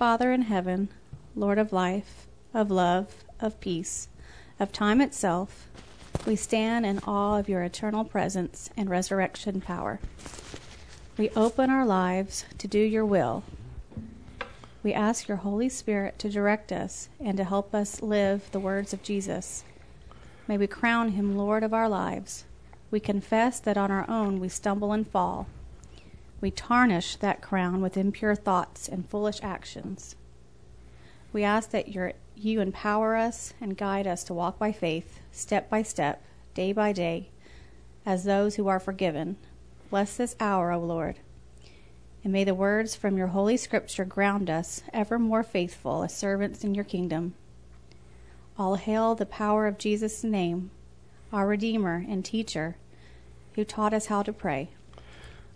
Father in heaven, Lord of life, of love, of peace, of time itself, we stand in awe of your eternal presence and resurrection power. We open our lives to do your will. We ask your Holy Spirit to direct us and to help us live the words of Jesus. May we crown him Lord of our lives. We confess that on our own we stumble and fall. We tarnish that crown with impure thoughts and foolish actions. We ask that your, you empower us and guide us to walk by faith, step by step, day by day, as those who are forgiven. Bless this hour, O Lord. And may the words from your holy scripture ground us ever more faithful as servants in your kingdom. All hail the power of Jesus' name, our Redeemer and teacher, who taught us how to pray.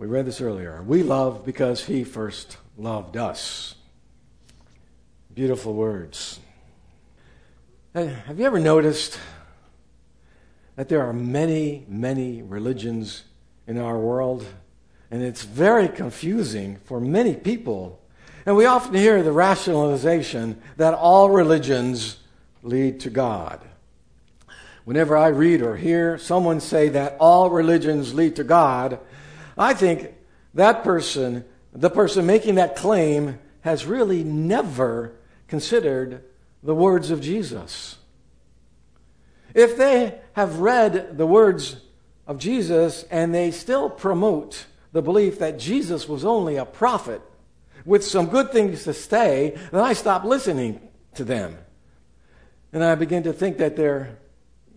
We read this earlier. We love because he first loved us. Beautiful words. Have you ever noticed that there are many, many religions in our world? And it's very confusing for many people. And we often hear the rationalization that all religions lead to God. Whenever I read or hear someone say that all religions lead to God, I think that person, the person making that claim, has really never considered the words of Jesus. If they have read the words of Jesus and they still promote the belief that Jesus was only a prophet with some good things to say, then I stop listening to them. And I begin to think that they're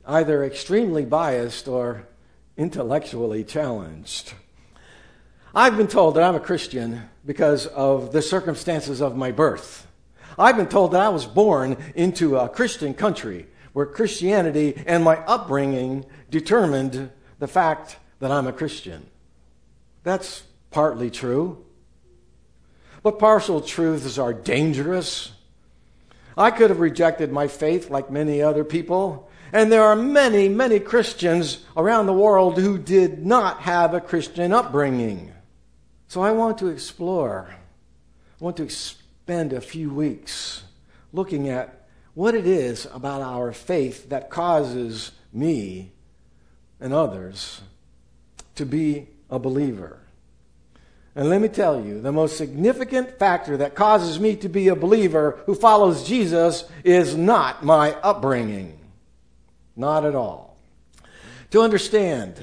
either extremely biased or intellectually challenged. I've been told that I'm a Christian because of the circumstances of my birth. I've been told that I was born into a Christian country where Christianity and my upbringing determined the fact that I'm a Christian. That's partly true. But partial truths are dangerous. I could have rejected my faith like many other people, and there are many, many Christians around the world who did not have a Christian upbringing. So I want to explore, I want to spend a few weeks looking at what it is about our faith that causes me and others to be a believer. And let me tell you, the most significant factor that causes me to be a believer who follows Jesus is not my upbringing. Not at all. To understand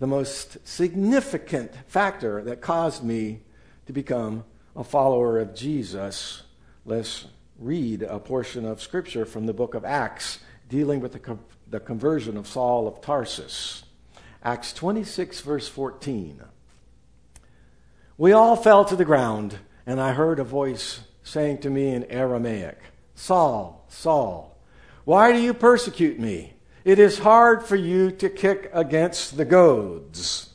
the most significant factor that caused me to become a follower of Jesus, let's read a portion of Scripture from the book of Acts dealing with the, the conversion of Saul of Tarsus. Acts 26, verse 14. We all fell to the ground, and I heard a voice saying to me in Aramaic, Saul, Saul, why do you persecute me? It is hard for you to kick against the goads.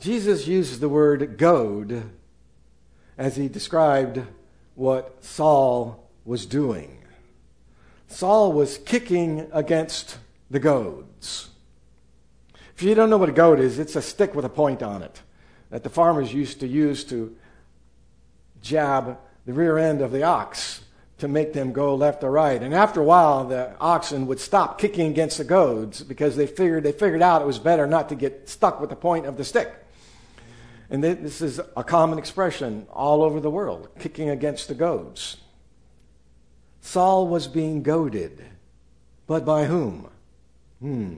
Jesus used the word goad as he described what Saul was doing. Saul was kicking against the goads. If you don't know what a goad is, it's a stick with a point on it that the farmers used to use to jab the rear end of the ox to make them go left or right. And after a while, the oxen would stop kicking against the goads because they figured, they figured out it was better not to get stuck with the point of the stick. And this is a common expression all over the world kicking against the goads. Saul was being goaded. But by whom? Hmm.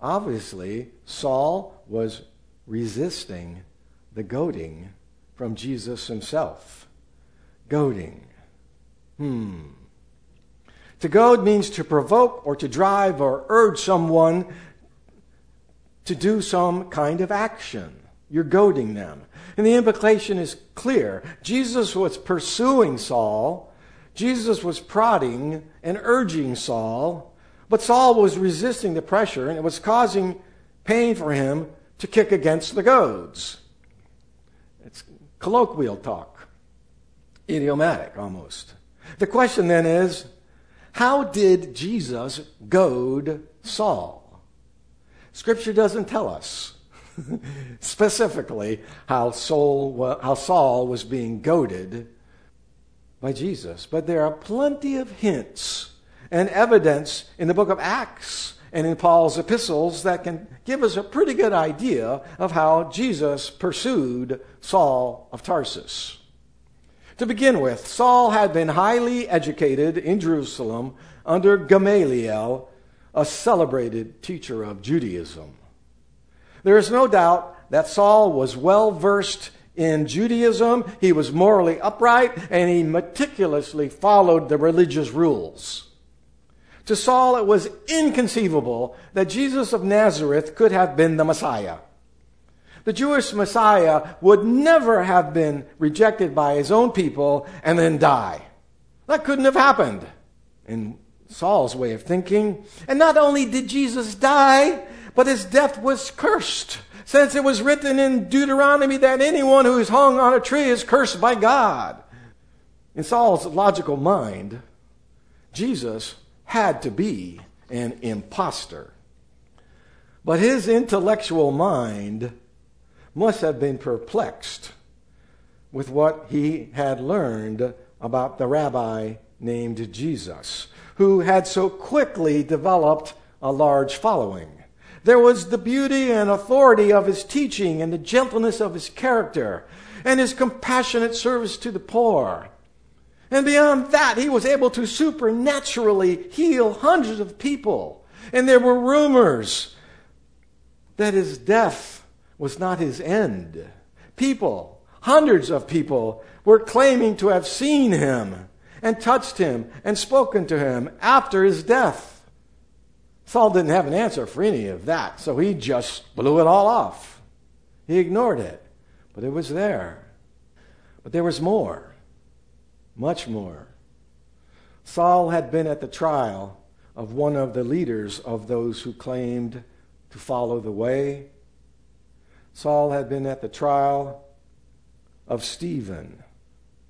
Obviously, Saul was resisting the goading from Jesus himself. Goading. Hmm. To goad means to provoke or to drive or urge someone to do some kind of action. You're goading them. And the implication is clear. Jesus was pursuing Saul, Jesus was prodding and urging Saul, but Saul was resisting the pressure, and it was causing pain for him to kick against the goads. It's colloquial talk, idiomatic almost. The question then is how did Jesus goad Saul? Scripture doesn't tell us specifically how, Saul, how Saul was being goaded by Jesus, but there are plenty of hints and evidence in the book of Acts and in Paul's epistles that can give us a pretty good idea of how Jesus pursued Saul of Tarsus. To begin with, Saul had been highly educated in Jerusalem under Gamaliel, a celebrated teacher of Judaism. There is no doubt that Saul was well versed in Judaism, he was morally upright, and he meticulously followed the religious rules. To Saul, it was inconceivable that Jesus of Nazareth could have been the Messiah the Jewish Messiah would never have been rejected by his own people and then die. That couldn't have happened in Saul's way of thinking. And not only did Jesus die, but his death was cursed, since it was written in Deuteronomy that anyone who is hung on a tree is cursed by God. In Saul's logical mind, Jesus had to be an impostor. But his intellectual mind must have been perplexed with what he had learned about the rabbi named Jesus, who had so quickly developed a large following. There was the beauty and authority of his teaching and the gentleness of his character and his compassionate service to the poor. And beyond that, he was able to supernaturally heal hundreds of people. And there were rumors that his death was not his end. People, hundreds of people, were claiming to have seen him and touched him and spoken to him after his death. Saul didn't have an answer for any of that, so he just blew it all off. He ignored it, but it was there. But there was more, much more. Saul had been at the trial of one of the leaders of those who claimed to follow the way Saul had been at the trial of Stephen,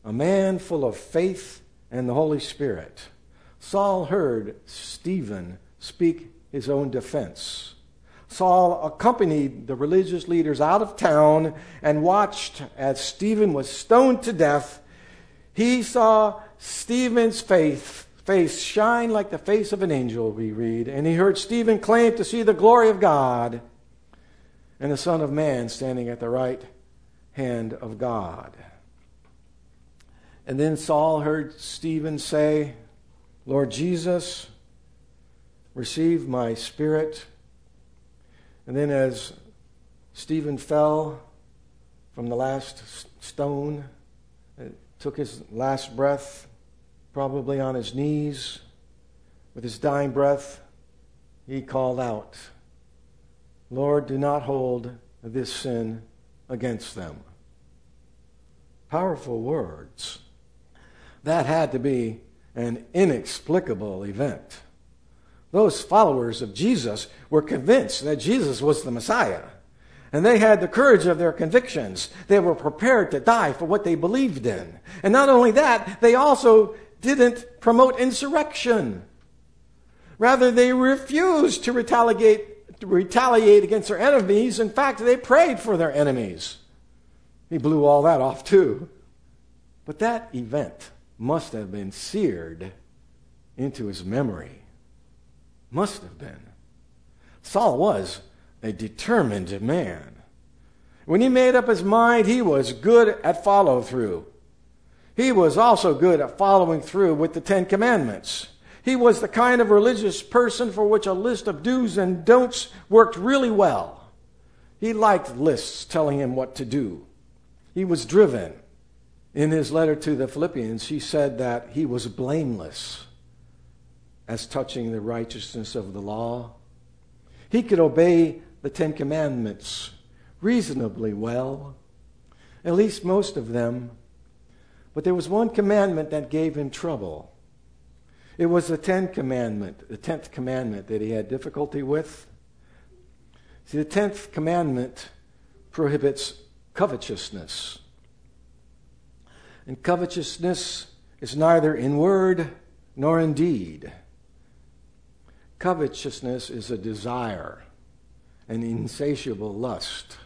a man full of faith and the Holy Spirit. Saul heard Stephen speak his own defense. Saul accompanied the religious leaders out of town and watched as Stephen was stoned to death. He saw Stephen's faith, face shine like the face of an angel, we read, and he heard Stephen claim to see the glory of God and the Son of Man standing at the right hand of God. And then Saul heard Stephen say, Lord Jesus, receive my spirit. And then as Stephen fell from the last stone, uh, took his last breath, probably on his knees, with his dying breath, he called out, Lord, do not hold this sin against them. Powerful words. That had to be an inexplicable event. Those followers of Jesus were convinced that Jesus was the Messiah. And they had the courage of their convictions. They were prepared to die for what they believed in. And not only that, they also didn't promote insurrection. Rather, they refused to retaliate retaliate against their enemies. In fact, they prayed for their enemies. He blew all that off too. But that event must have been seared into his memory. Must have been. Saul was a determined man. When he made up his mind, he was good at follow through. He was also good at following through with the Ten Commandments. He was the kind of religious person for which a list of do's and don'ts worked really well. He liked lists telling him what to do. He was driven. In his letter to the Philippians, he said that he was blameless as touching the righteousness of the law. He could obey the Ten Commandments reasonably well, at least most of them. But there was one commandment that gave him trouble. It was the tenth commandment, the tenth commandment that he had difficulty with. See, the tenth commandment prohibits covetousness. And covetousness is neither in word nor in deed. Covetousness is a desire, an insatiable lust.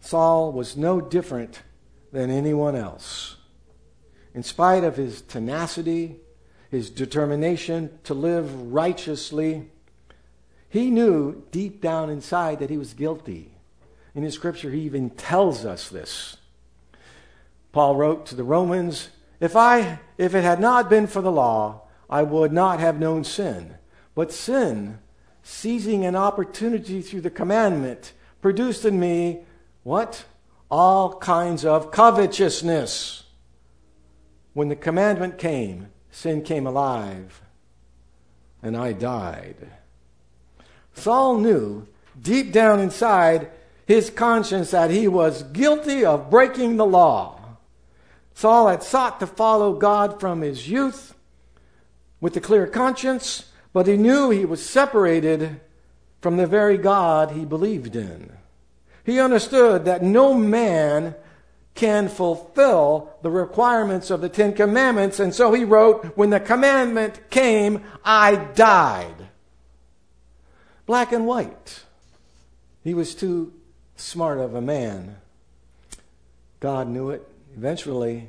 Saul was no different than anyone else. In spite of his tenacity, his determination to live righteously, he knew deep down inside that he was guilty. In his scripture, he even tells us this. Paul wrote to the Romans, if, I, if it had not been for the law, I would not have known sin. But sin, seizing an opportunity through the commandment, produced in me what? All kinds of covetousness. When the commandment came, sin came alive, and I died. Saul knew deep down inside his conscience that he was guilty of breaking the law. Saul had sought to follow God from his youth with a clear conscience, but he knew he was separated from the very God he believed in. He understood that no man can fulfill the requirements of the Ten Commandments, and so he wrote, When the commandment came, I died. Black and white. He was too smart of a man. God knew it. Eventually,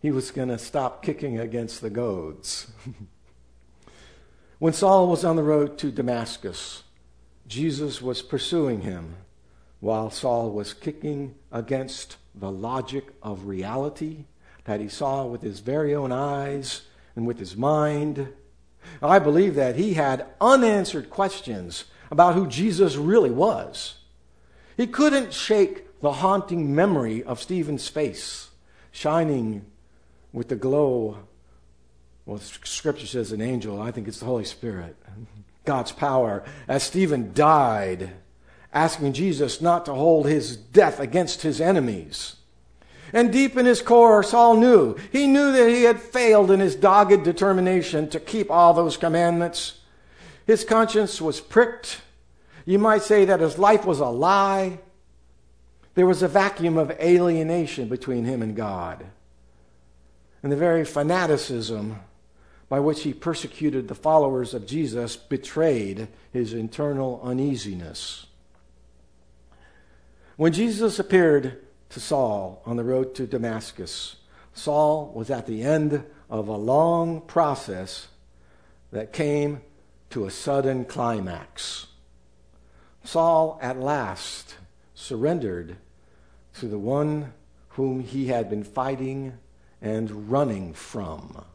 he was going to stop kicking against the goads. when Saul was on the road to Damascus, Jesus was pursuing him while Saul was kicking against the logic of reality that he saw with his very own eyes and with his mind. I believe that he had unanswered questions about who Jesus really was. He couldn't shake the haunting memory of Stephen's face shining with the glow. Well, scripture says an angel. I think it's the Holy Spirit. God's power. As Stephen died, asking Jesus not to hold his death against his enemies. And deep in his core, Saul knew. He knew that he had failed in his dogged determination to keep all those commandments. His conscience was pricked. You might say that his life was a lie. There was a vacuum of alienation between him and God. And the very fanaticism by which he persecuted the followers of Jesus betrayed his internal uneasiness. When Jesus appeared to Saul on the road to Damascus, Saul was at the end of a long process that came to a sudden climax. Saul at last surrendered to the one whom he had been fighting and running from.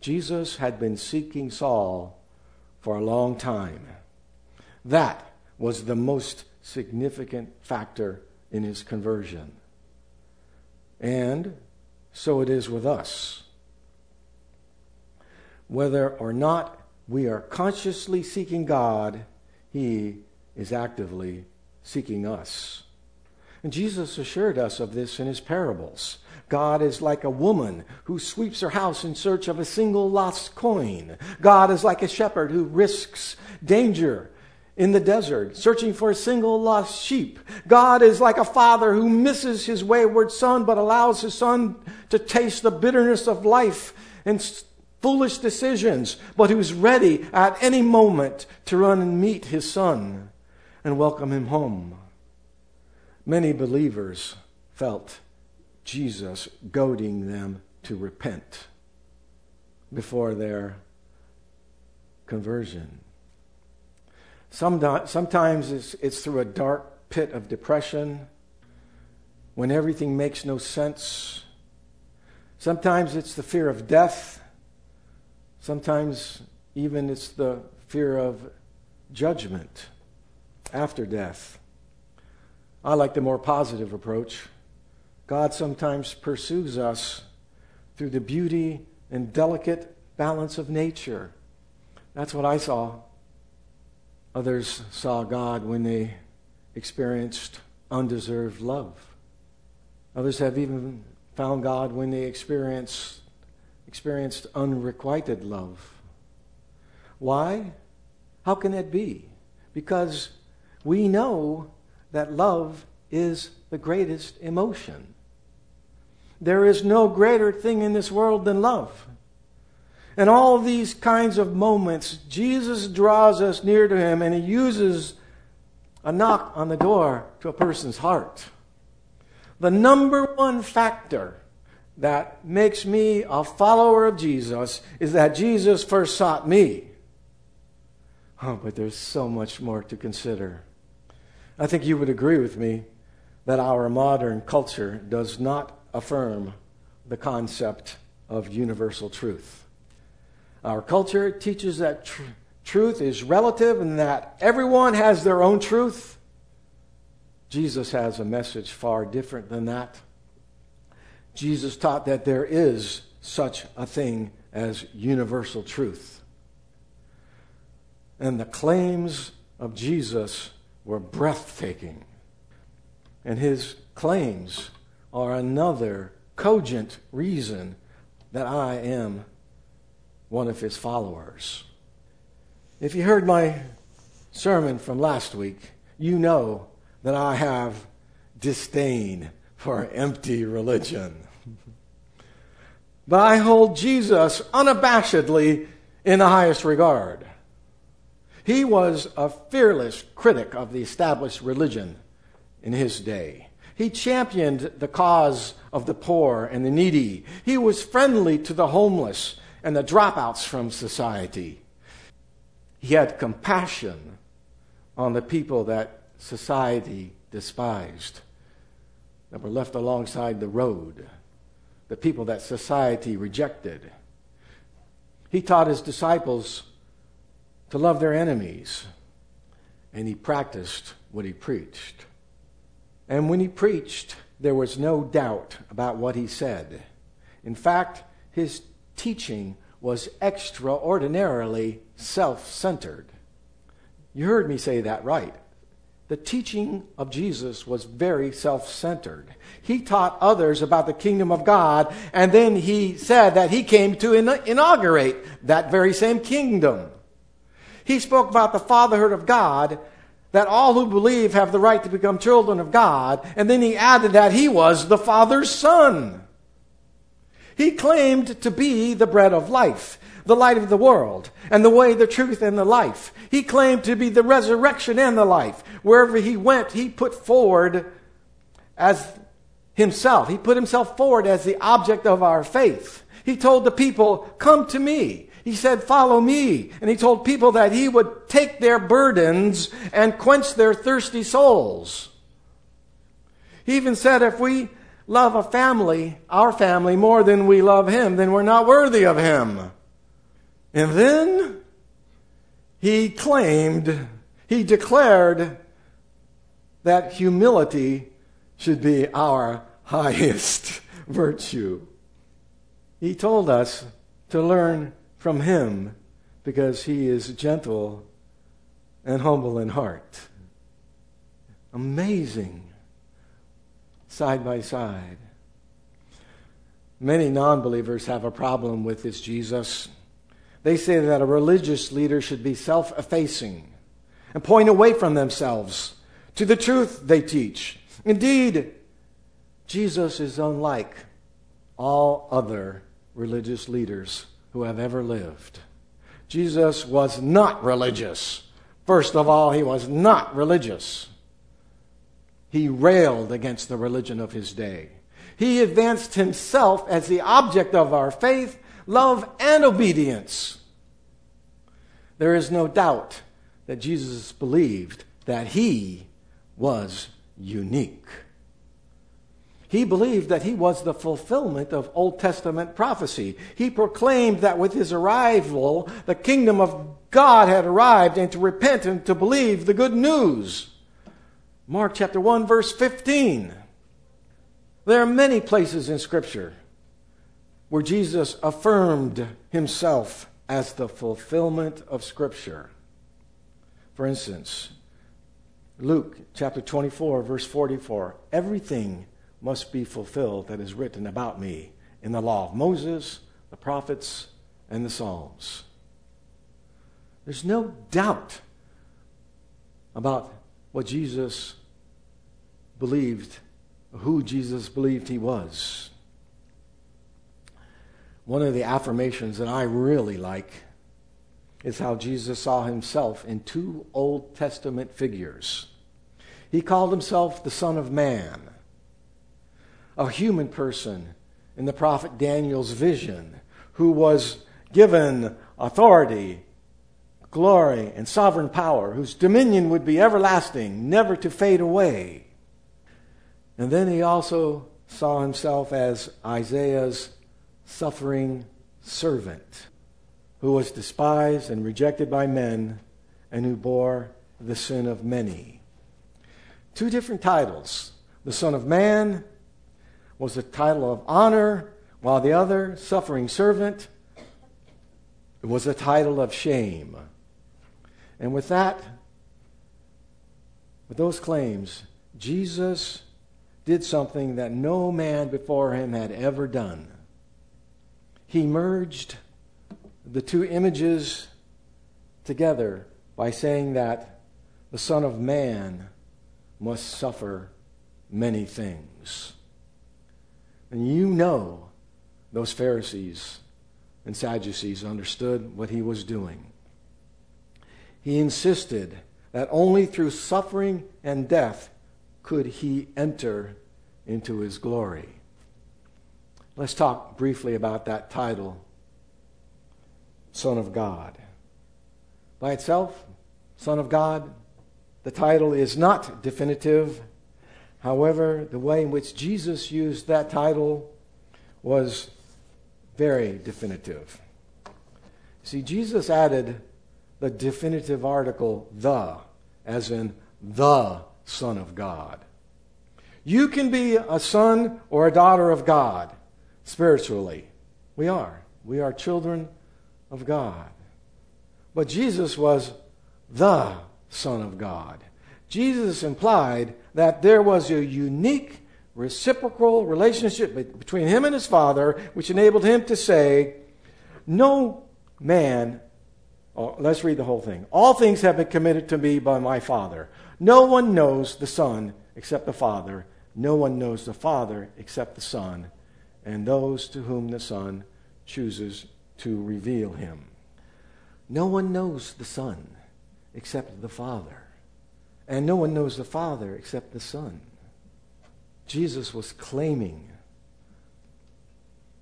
Jesus had been seeking Saul for a long time. That was the most significant factor in his conversion. And so it is with us. Whether or not we are consciously seeking God, He is actively seeking us. And Jesus assured us of this in His parables. God is like a woman who sweeps her house in search of a single lost coin. God is like a shepherd who risks danger in the desert, searching for a single lost sheep. God is like a father who misses his wayward son, but allows his son to taste the bitterness of life and foolish decisions, but who's ready at any moment to run and meet his son and welcome him home. Many believers felt Jesus goading them to repent before their conversion. Sometimes it's, through a dark pit of depression when everything makes no sense. Sometimes it's the fear of death. Sometimes even it's the fear of judgment after death. I like the more positive approach. God sometimes pursues us through the beauty and delicate balance of nature. That's what I saw. Others saw God when they experienced undeserved love. Others have even found God when they experienced, experienced unrequited love. Why? How can that be? Because we know that love is the greatest emotion. There is no greater thing in this world than love. And all these kinds of moments, Jesus draws us near to him and he uses a knock on the door to a person's heart. The number one factor that makes me a follower of Jesus is that Jesus first sought me. Oh, but there's so much more to consider. I think you would agree with me that our modern culture does not affirm the concept of universal truth. Our culture teaches that tr- truth is relative and that everyone has their own truth. Jesus has a message far different than that. Jesus taught that there is such a thing as universal truth. And the claims of Jesus were breathtaking. And his claims are another cogent reason that I am one of his followers. If you heard my sermon from last week, you know that I have disdain for empty religion. but I hold Jesus unabashedly in the highest regard. He was a fearless critic of the established religion in his day. He championed the cause of the poor and the needy. He was friendly to the homeless and the dropouts from society. He had compassion on the people that society despised, that were left alongside the road, the people that society rejected. He taught his disciples to love their enemies, and he practiced what he preached. And when he preached, there was no doubt about what he said. In fact, his teaching was extraordinarily self centered. You heard me say that right. The teaching of Jesus was very self centered. He taught others about the kingdom of God, and then he said that he came to inaugurate that very same kingdom. He spoke about the fatherhood of God, that all who believe have the right to become children of God, and then he added that he was the Father's Son. He claimed to be the bread of life, the light of the world, and the way, the truth, and the life. He claimed to be the resurrection and the life. Wherever he went, he put forward as himself. He put himself forward as the object of our faith. He told the people, Come to me. He said, Follow me. And he told people that he would take their burdens and quench their thirsty souls. He even said, If we love a family, our family, more than we love Him, then we're not worthy of Him. And then he claimed, he declared that humility should be our highest virtue. He told us to learn from him because he is gentle and humble in heart. Amazing side by side. Many non believers have a problem with this Jesus. They say that a religious leader should be self effacing and point away from themselves to the truth they teach. Indeed, Jesus is unlike all other religious leaders who have ever lived. Jesus was not religious. First of all, he was not religious. He railed against the religion of his day. He advanced himself as the object of our faith, love, and obedience. There is no doubt that Jesus believed that he was unique. He believed that he was the fulfillment of Old Testament prophecy. He proclaimed that with his arrival, the kingdom of God had arrived and to repent and to believe the good news. Mark chapter 1 verse 15. There are many places in scripture where Jesus affirmed himself as the fulfillment of scripture. For instance, Luke chapter 24 verse 44, everything must be fulfilled that is written about me in the law of Moses, the prophets, and the Psalms. There's no doubt about what Jesus believed, who Jesus believed he was. One of the affirmations that I really like is how Jesus saw himself in two Old Testament figures. He called himself the Son of Man, a human person in the prophet Daniel's vision, who was given authority glory, and sovereign power, whose dominion would be everlasting, never to fade away. And then he also saw himself as Isaiah's suffering servant, who was despised and rejected by men, and who bore the sin of many. Two different titles. The Son of Man was a title of honor, while the other, suffering servant, was a title of shame. And with that, with those claims, Jesus did something that no man before him had ever done. He merged the two images together by saying that the Son of Man must suffer many things. And you know those Pharisees and Sadducees understood what he was doing. He insisted that only through suffering and death could he enter into his glory. Let's talk briefly about that title, Son of God. By itself, Son of God, the title is not definitive. However, the way in which Jesus used that title was very definitive. See, Jesus added the definitive article, the, as in the Son of God. You can be a son or a daughter of God spiritually. We are. We are children of God. But Jesus was the Son of God. Jesus implied that there was a unique reciprocal relationship between him and his Father, which enabled him to say, No man Oh, let's read the whole thing. All things have been committed to me by my Father. No one knows the Son except the Father. No one knows the Father except the Son, and those to whom the Son chooses to reveal him. No one knows the Son except the Father, and no one knows the Father except the Son. Jesus was claiming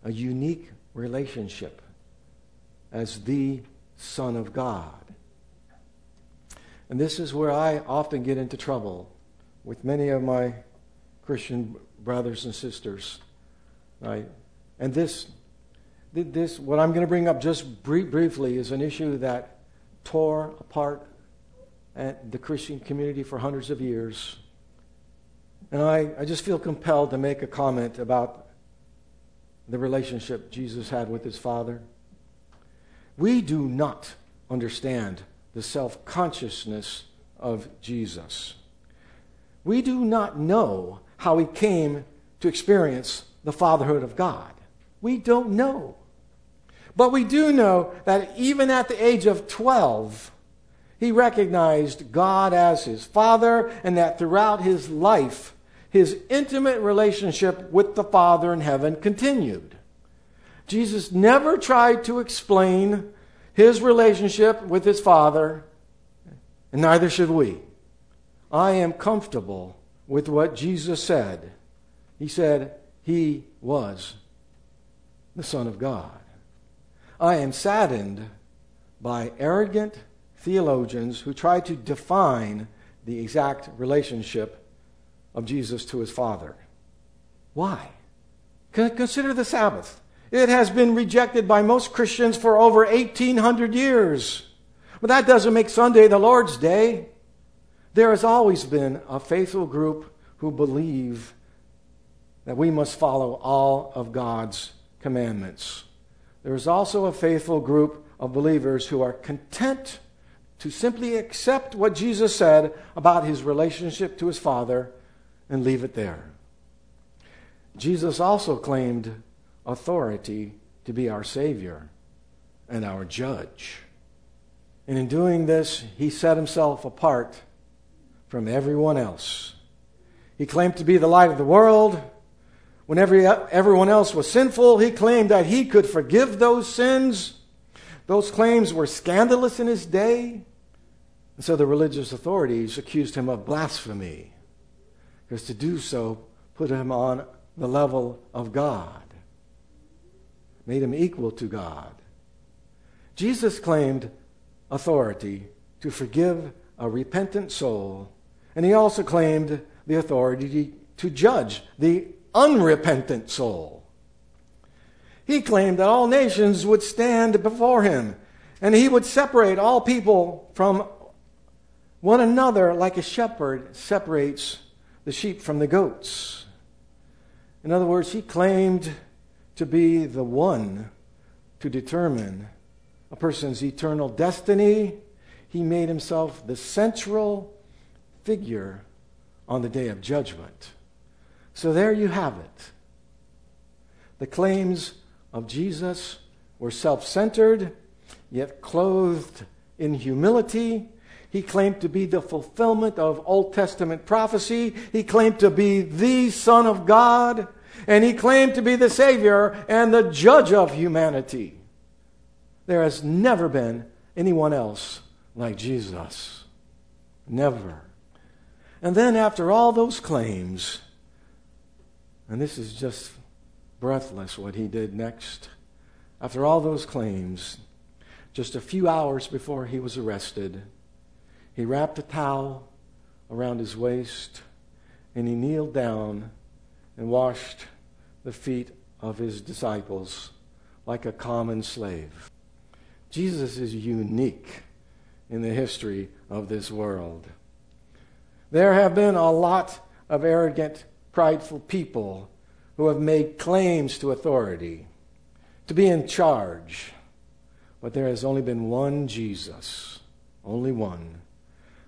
a unique relationship as the Son of God. And this is where I often get into trouble with many of my Christian brothers and sisters. Right? And this, this what I'm going to bring up just brief, briefly is an issue that tore apart the Christian community for hundreds of years. And I, I just feel compelled to make a comment about the relationship Jesus had with his Father. We do not understand the self consciousness of Jesus. We do not know how he came to experience the fatherhood of God. We don't know. But we do know that even at the age of 12, he recognized God as his father, and that throughout his life, his intimate relationship with the Father in heaven continued. Jesus never tried to explain his relationship with his Father, and neither should we. I am comfortable with what Jesus said. He said he was the Son of God. I am saddened by arrogant theologians who try to define the exact relationship of Jesus to his Father. Why? Consider the Sabbath. It has been rejected by most Christians for over 1800 years. But that doesn't make Sunday the Lord's Day. There has always been a faithful group who believe that we must follow all of God's commandments. There is also a faithful group of believers who are content to simply accept what Jesus said about his relationship to his Father and leave it there. Jesus also claimed authority to be our Savior and our judge. And in doing this, he set himself apart from everyone else. He claimed to be the light of the world. When every, everyone else was sinful, he claimed that he could forgive those sins. Those claims were scandalous in his day. And so the religious authorities accused him of blasphemy, because to do so put him on the level of God, made him equal to God. Jesus claimed authority to forgive a repentant soul, and he also claimed the authority to judge the unrepentant soul. He claimed that all nations would stand before him, and he would separate all people from one another like a shepherd separates the sheep from the goats. In other words, he claimed to be the one to determine a person's eternal destiny. He made himself the central figure on the day of judgment. So there you have it. The claims of Jesus were self centered, yet clothed in humility he claimed to be the fulfillment of Old Testament prophecy. He claimed to be the Son of God. And he claimed to be the Savior and the judge of humanity. There has never been anyone else like Jesus. Never. And then, after all those claims, and this is just breathless what he did next. After all those claims, just a few hours before he was arrested, he wrapped a towel around his waist and he kneeled down and washed the feet of his disciples like a common slave. Jesus is unique in the history of this world. There have been a lot of arrogant, prideful people who have made claims to authority, to be in charge. But there has only been one Jesus, only one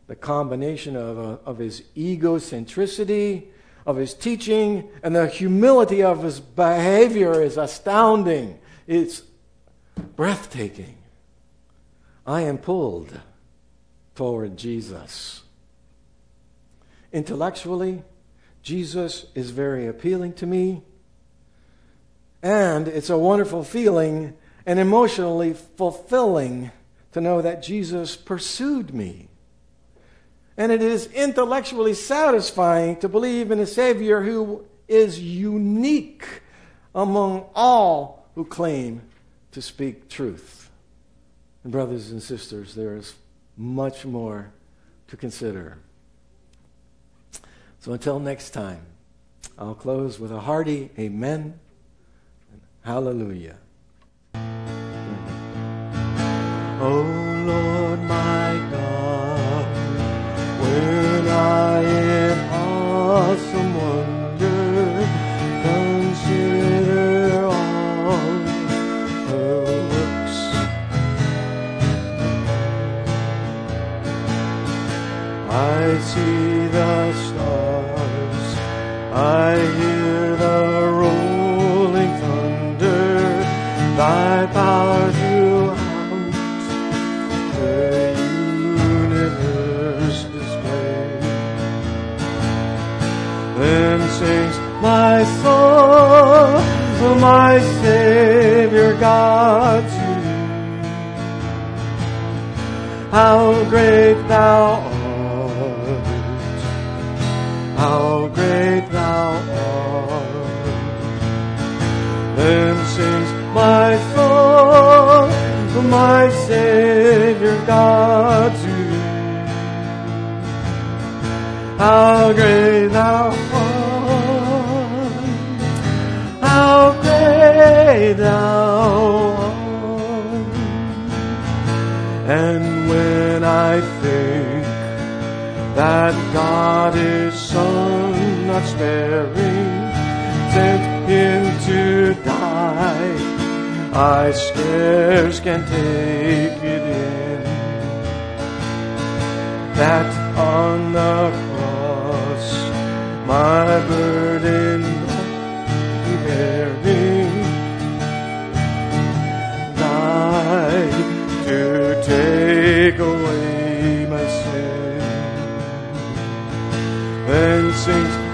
the combination of, uh, of his egocentricity, of his teaching, and the humility of his behavior is astounding. It's breathtaking. I am pulled toward Jesus. Intellectually, Jesus is very appealing to me. And it's a wonderful feeling and emotionally fulfilling to know that Jesus pursued me. And it is intellectually satisfying to believe in a Savior who is unique among all who claim to speak truth. And, brothers and sisters, there is much more to consider. So, until next time, I'll close with a hearty amen and hallelujah. Oh. My soul, my Savior God to thee. How great thou sparing, sent him to die, I scarce can take it in. That on the cross my burden he bearing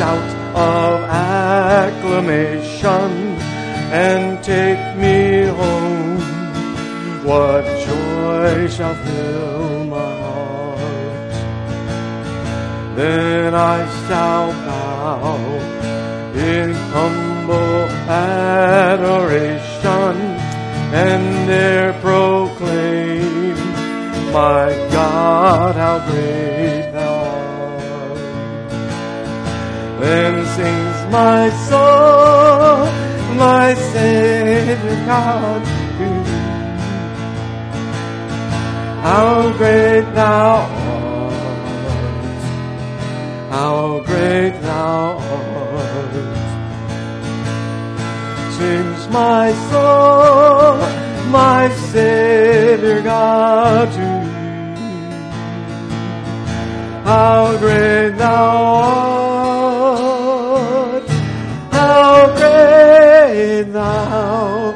shout of acclamation and take me home, what joy shall fill my heart. Then I shall bow in humble adoration and there proclaim, my God, how great Then sings my soul, my Savior God, to. How great thou art, how great thou art. Sings my soul, my Savior God to. How great thou art. now.